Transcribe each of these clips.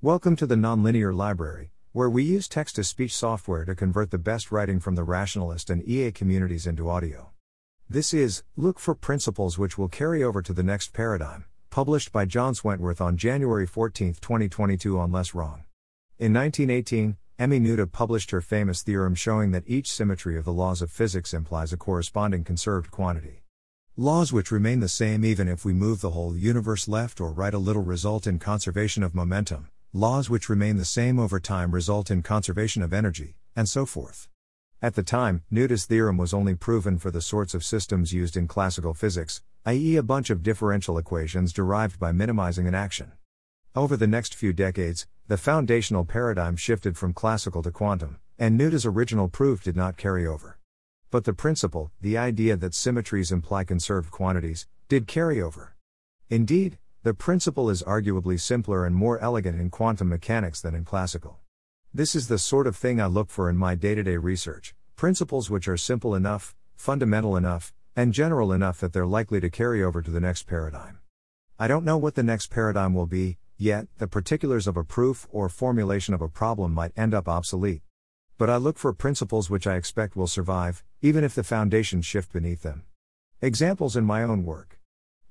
Welcome to the Nonlinear Library, where we use text to speech software to convert the best writing from the rationalist and EA communities into audio. This is Look for Principles Which Will Carry Over to the Next Paradigm, published by John Swentworth on January 14, 2022, on Less Wrong. In 1918, Emmy Noether published her famous theorem showing that each symmetry of the laws of physics implies a corresponding conserved quantity. Laws which remain the same even if we move the whole universe left or right a little result in conservation of momentum, laws which remain the same over time result in conservation of energy, and so forth. At the time, Noether's theorem was only proven for the sorts of systems used in classical physics, i.e., a bunch of differential equations derived by minimizing an action. Over the next few decades, the foundational paradigm shifted from classical to quantum, and Noether's original proof did not carry over. But the principle, the idea that symmetries imply conserved quantities, did carry over. Indeed, the principle is arguably simpler and more elegant in quantum mechanics than in classical. This is the sort of thing I look for in my day to day research principles which are simple enough, fundamental enough, and general enough that they're likely to carry over to the next paradigm. I don't know what the next paradigm will be, yet, the particulars of a proof or formulation of a problem might end up obsolete. But I look for principles which I expect will survive, even if the foundations shift beneath them. Examples in my own work.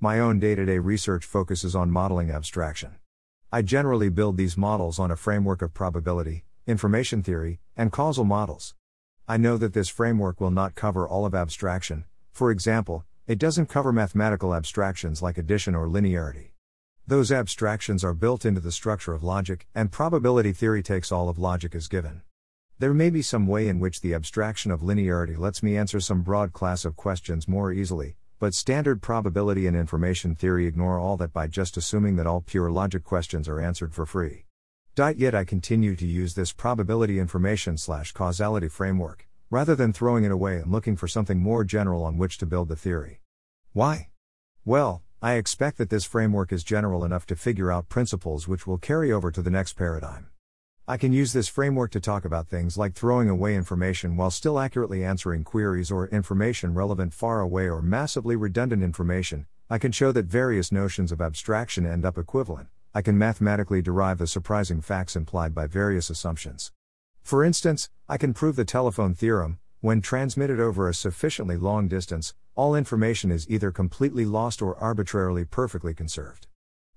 My own day to day research focuses on modeling abstraction. I generally build these models on a framework of probability, information theory, and causal models. I know that this framework will not cover all of abstraction, for example, it doesn't cover mathematical abstractions like addition or linearity. Those abstractions are built into the structure of logic, and probability theory takes all of logic as given. There may be some way in which the abstraction of linearity lets me answer some broad class of questions more easily, but standard probability and information theory ignore all that by just assuming that all pure logic questions are answered for free. Yet I continue to use this probability information slash causality framework, rather than throwing it away and looking for something more general on which to build the theory. Why? Well, I expect that this framework is general enough to figure out principles which will carry over to the next paradigm. I can use this framework to talk about things like throwing away information while still accurately answering queries or information relevant far away or massively redundant information. I can show that various notions of abstraction end up equivalent. I can mathematically derive the surprising facts implied by various assumptions. For instance, I can prove the telephone theorem when transmitted over a sufficiently long distance, all information is either completely lost or arbitrarily perfectly conserved.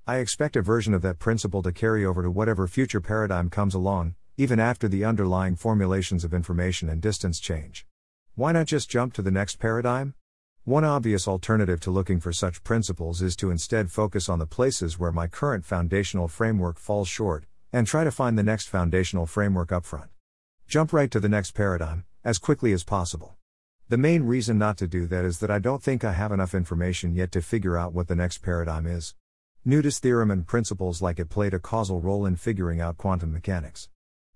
I expect a version of that principle to carry over to whatever future paradigm comes along, even after the underlying formulations of information and distance change. Why not just jump to the next paradigm? One obvious alternative to looking for such principles is to instead focus on the places where my current foundational framework falls short, and try to find the next foundational framework upfront. Jump right to the next paradigm, as quickly as possible. The main reason not to do that is that I don't think I have enough information yet to figure out what the next paradigm is. Noether's theorem and principles like it played a causal role in figuring out quantum mechanics.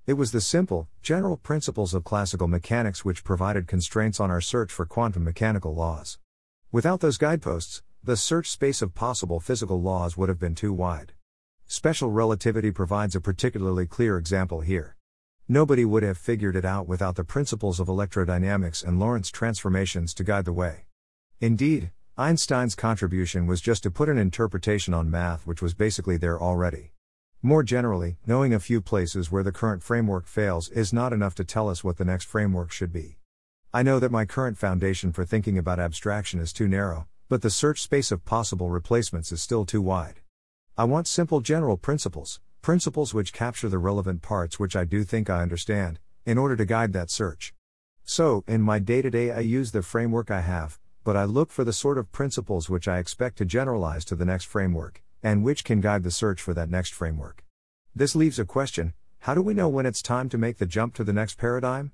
It was the simple, general principles of classical mechanics which provided constraints on our search for quantum mechanical laws. Without those guideposts, the search space of possible physical laws would have been too wide. Special relativity provides a particularly clear example here. Nobody would have figured it out without the principles of electrodynamics and Lorentz transformations to guide the way. Indeed, Einstein's contribution was just to put an interpretation on math which was basically there already. More generally, knowing a few places where the current framework fails is not enough to tell us what the next framework should be. I know that my current foundation for thinking about abstraction is too narrow, but the search space of possible replacements is still too wide. I want simple general principles, principles which capture the relevant parts which I do think I understand, in order to guide that search. So, in my day to day, I use the framework I have, but I look for the sort of principles which I expect to generalize to the next framework, and which can guide the search for that next framework. This leaves a question how do we know when it's time to make the jump to the next paradigm?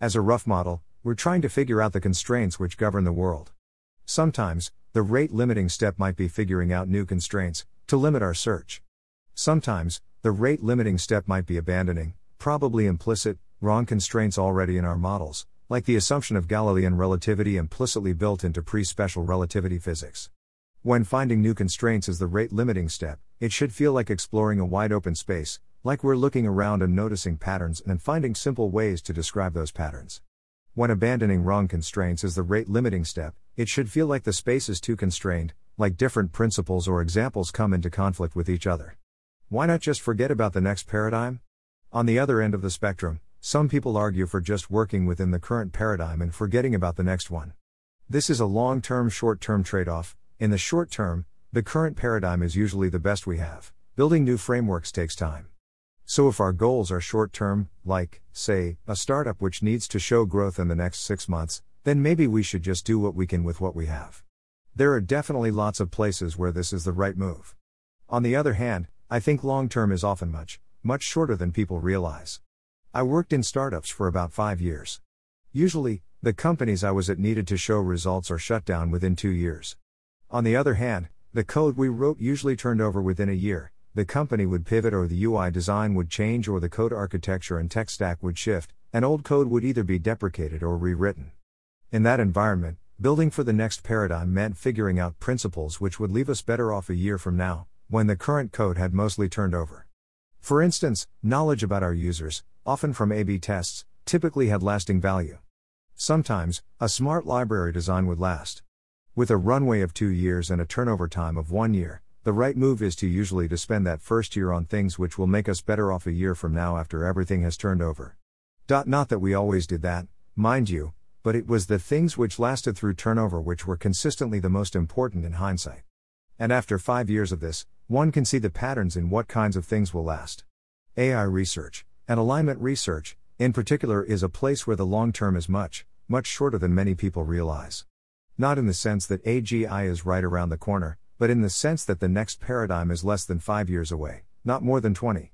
As a rough model, we're trying to figure out the constraints which govern the world. Sometimes, the rate limiting step might be figuring out new constraints to limit our search. Sometimes, the rate limiting step might be abandoning, probably implicit, wrong constraints already in our models, like the assumption of Galilean relativity implicitly built into pre special relativity physics. When finding new constraints is the rate limiting step, it should feel like exploring a wide open space, like we're looking around and noticing patterns and finding simple ways to describe those patterns. When abandoning wrong constraints is the rate limiting step, it should feel like the space is too constrained, like different principles or examples come into conflict with each other. Why not just forget about the next paradigm? On the other end of the spectrum, some people argue for just working within the current paradigm and forgetting about the next one. This is a long term, short term trade off. In the short term, the current paradigm is usually the best we have. Building new frameworks takes time. So, if our goals are short term, like, say, a startup which needs to show growth in the next six months, then maybe we should just do what we can with what we have. There are definitely lots of places where this is the right move. On the other hand, I think long term is often much, much shorter than people realize. I worked in startups for about five years. Usually, the companies I was at needed to show results or shut down within two years. On the other hand, the code we wrote usually turned over within a year, the company would pivot or the UI design would change or the code architecture and tech stack would shift, and old code would either be deprecated or rewritten. In that environment, building for the next paradigm meant figuring out principles which would leave us better off a year from now, when the current code had mostly turned over. For instance, knowledge about our users, often from A B tests, typically had lasting value. Sometimes, a smart library design would last. With a runway of two years and a turnover time of one year, the right move is to usually to spend that first year on things which will make us better off a year from now after everything has turned over. Not that we always did that, mind you, but it was the things which lasted through turnover which were consistently the most important in hindsight. And after five years of this, one can see the patterns in what kinds of things will last. AI research, and alignment research, in particular, is a place where the long term is much, much shorter than many people realize. Not in the sense that AGI is right around the corner, but in the sense that the next paradigm is less than five years away, not more than 20.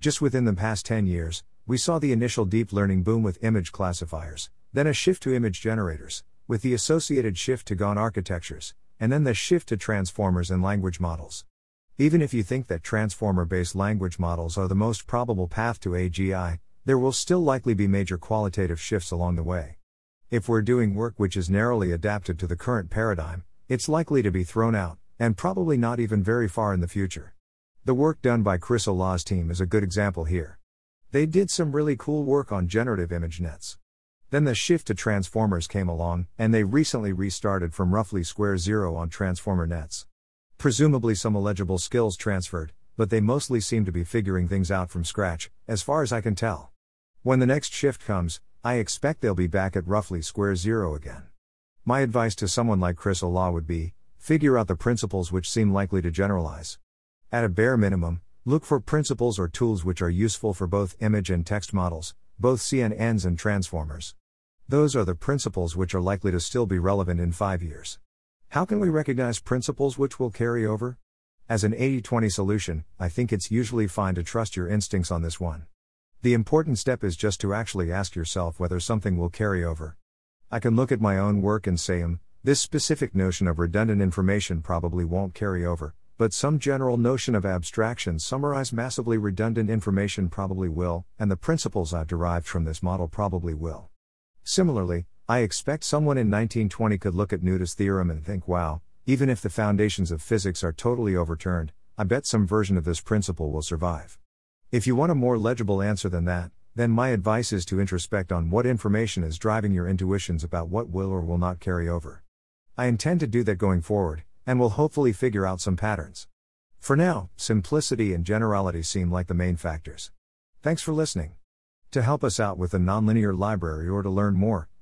Just within the past 10 years, we saw the initial deep learning boom with image classifiers, then a shift to image generators, with the associated shift to GAN architectures, and then the shift to transformers and language models. Even if you think that transformer based language models are the most probable path to AGI, there will still likely be major qualitative shifts along the way. If we're doing work which is narrowly adapted to the current paradigm, it's likely to be thrown out, and probably not even very far in the future. The work done by Chris Olah's team is a good example here. They did some really cool work on generative image nets. Then the shift to transformers came along, and they recently restarted from roughly square zero on transformer nets. Presumably some illegible skills transferred, but they mostly seem to be figuring things out from scratch, as far as I can tell. When the next shift comes, I expect they'll be back at roughly square zero again. My advice to someone like Chris Olah would be figure out the principles which seem likely to generalize. At a bare minimum, look for principles or tools which are useful for both image and text models, both CNNs and transformers. Those are the principles which are likely to still be relevant in five years. How can we recognize principles which will carry over? As an 80 20 solution, I think it's usually fine to trust your instincts on this one. The important step is just to actually ask yourself whether something will carry over. I can look at my own work and say, um, this specific notion of redundant information probably won't carry over, but some general notion of abstraction summarize massively redundant information probably will, and the principles I've derived from this model probably will. Similarly, I expect someone in 1920 could look at Noether's theorem and think, wow, even if the foundations of physics are totally overturned, I bet some version of this principle will survive. If you want a more legible answer than that, then my advice is to introspect on what information is driving your intuitions about what will or will not carry over. I intend to do that going forward, and will hopefully figure out some patterns. For now, simplicity and generality seem like the main factors. Thanks for listening. To help us out with the Nonlinear Library or to learn more,